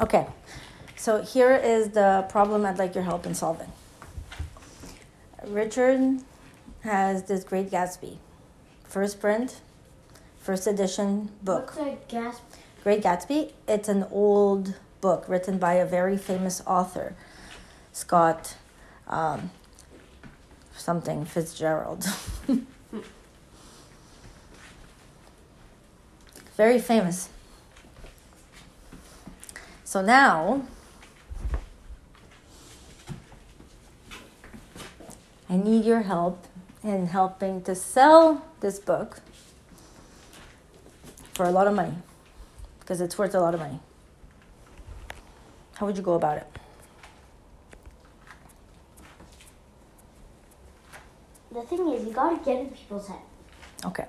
Okay, so here is the problem I'd like your help in solving. Richard has this Great Gatsby, first print, first edition book. What's a gas? Great Gatsby. It's an old book written by a very famous author, Scott um, something Fitzgerald. very famous. So now I need your help in helping to sell this book for a lot of money because it's worth a lot of money. How would you go about it? The thing is, you gotta get in people's head. Okay.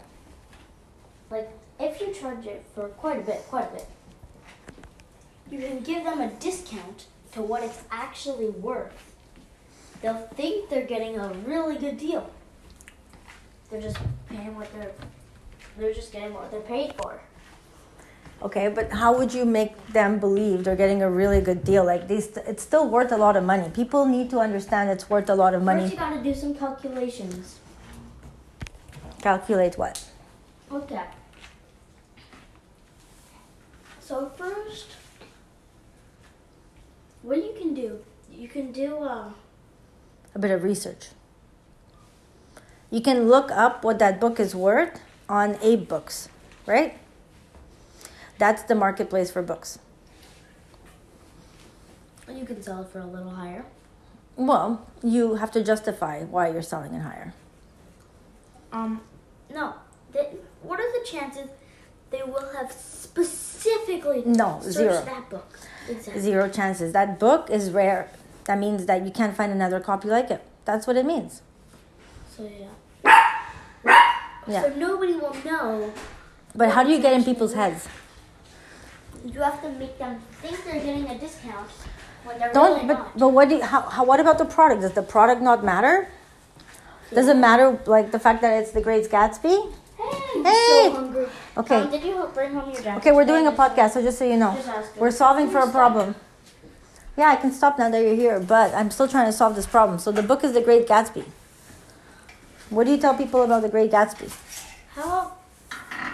Like, if you charge it for quite a bit, quite a bit, you can give them a discount to what it's actually worth. They'll think they're getting a really good deal. They're just paying what they're. They're just getting what they're paid for. Okay, but how would you make them believe they're getting a really good deal? Like these, it's still worth a lot of money. People need to understand it's worth a lot of money. First, you gotta do some calculations. Calculate what? Okay. So first, what you can do, you can do. Uh, A bit of research. You can look up what that book is worth on AbeBooks, right? That's the marketplace for books. And you can sell it for a little higher. Well, you have to justify why you're selling it higher. Um, no. They, what are the chances they will have specifically No, zero. that book? Exactly. Zero chances. That book is rare. That means that you can't find another copy like it. That's what it means. So yeah. Yeah. So nobody will know. But how do you get in people's heads? You have to make them think they're getting a discount when they're Don't. really But not. but what do you, how, how what about the product? Does the product not matter? Does it matter like the fact that it's the Great Gatsby? Hey, I'm Hey! so hungry. Okay. Tom, did you bring home your jacket? Okay, we're doing a podcast, so just so you know, Just ask her. we're solving for a problem. Yeah, I can stop now that you're here, but I'm still trying to solve this problem. So the book is The Great Gatsby. What do you tell people about The Great Gatsby? How?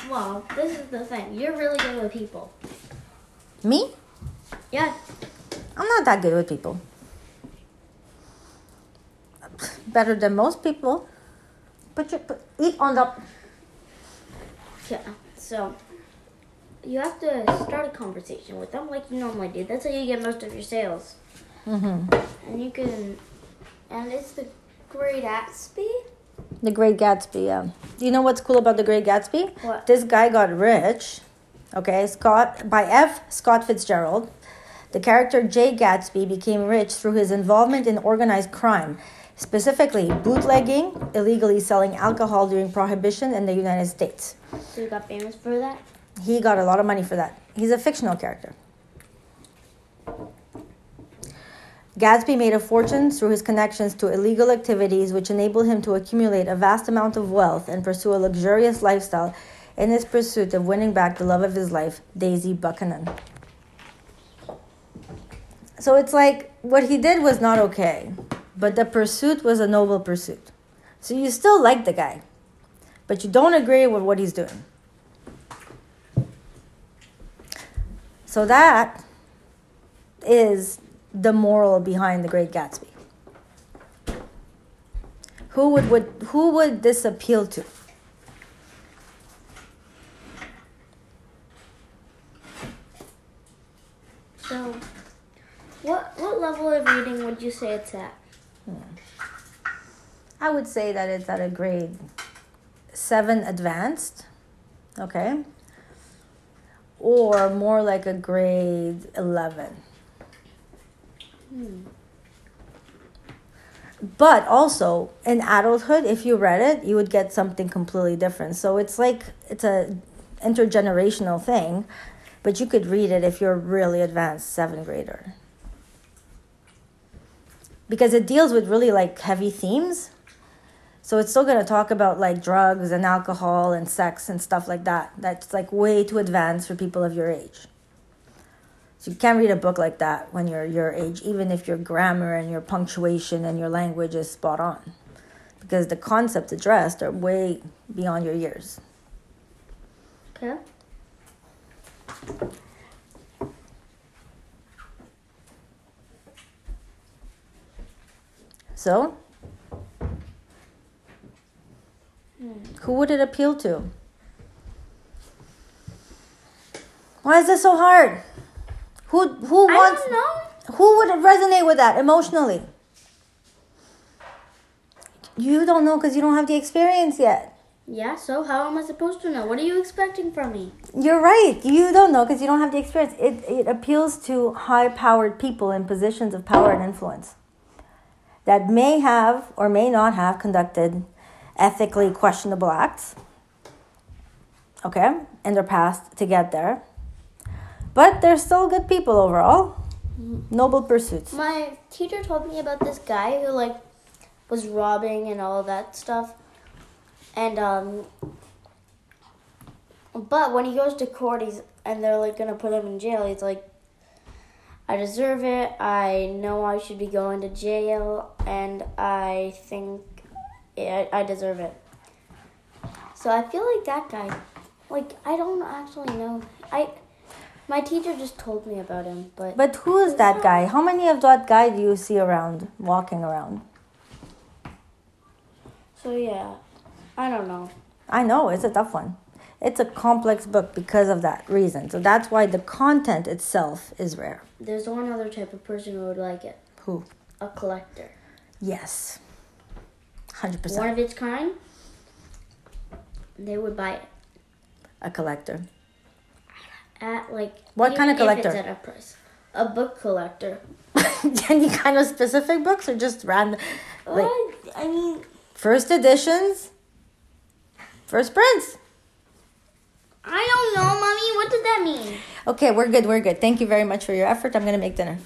Well, this is the thing. You're really good with people. Me? Yeah. I'm not that good with people. Better than most people. Put your put, eat on the. Yeah. So you have to start a conversation with them like you normally do. That's how you get most of your sales. hmm And you can, and it's the Great Gatsby. The Great Gatsby. Yeah. Do you know what's cool about The Great Gatsby? What? This guy got rich. Okay, Scott by F. Scott Fitzgerald. The character Jay Gatsby became rich through his involvement in organized crime, specifically bootlegging, illegally selling alcohol during prohibition in the United States. So you got famous for that. He got a lot of money for that. He's a fictional character. Gatsby made a fortune through his connections to illegal activities, which enabled him to accumulate a vast amount of wealth and pursue a luxurious lifestyle in his pursuit of winning back the love of his life, Daisy Buchanan. So it's like what he did was not okay, but the pursuit was a noble pursuit. So you still like the guy, but you don't agree with what he's doing. So that is the moral behind the Great Gatsby. Who would, would who would this appeal to? So, what what level of reading would you say it's at? I would say that it's at a grade seven advanced, okay, or more like a grade eleven. But also in adulthood, if you read it, you would get something completely different. So it's like it's a intergenerational thing, but you could read it if you're really advanced seventh grader. Because it deals with really like heavy themes. So it's still going to talk about like drugs and alcohol and sex and stuff like that. That's like way too advanced for people of your age. So you can't read a book like that when you're your age, even if your grammar and your punctuation and your language is spot on. Because the concepts addressed are way beyond your years. Okay. So, who would it appeal to? Why is this so hard? Who who I wants don't know. who would resonate with that emotionally? You don't know because you don't have the experience yet. Yeah, so how am I supposed to know? What are you expecting from me? You're right. You don't know because you don't have the experience. It, it appeals to high powered people in positions of power and influence that may have or may not have conducted ethically questionable acts, okay, in their past to get there. But they're still good people overall. Noble pursuits. My teacher told me about this guy who like was robbing and all that stuff. And um but when he goes to court he's and they're like gonna put him in jail, he's like I deserve it. I know I should be going to jail and I think I, I deserve it. So I feel like that guy like I don't actually know. I my teacher just told me about him, but But who is that guy? How many of that guy do you see around, walking around? so yeah. I don't know. I know, it's a tough one. It's a complex book because of that reason. So that's why the content itself is rare. There's one other type of person who would like it. Who? A collector. Yes. 100%. One of its kind. They would buy it A collector. at like What kind of collector? At a price. A book collector. Any kind of specific books or just random? Like Well, I mean, first editions? First prints? I don't know, mommy. What does that mean? Okay, we're good, we're good. Thank you very much for your effort. I'm going to make dinner.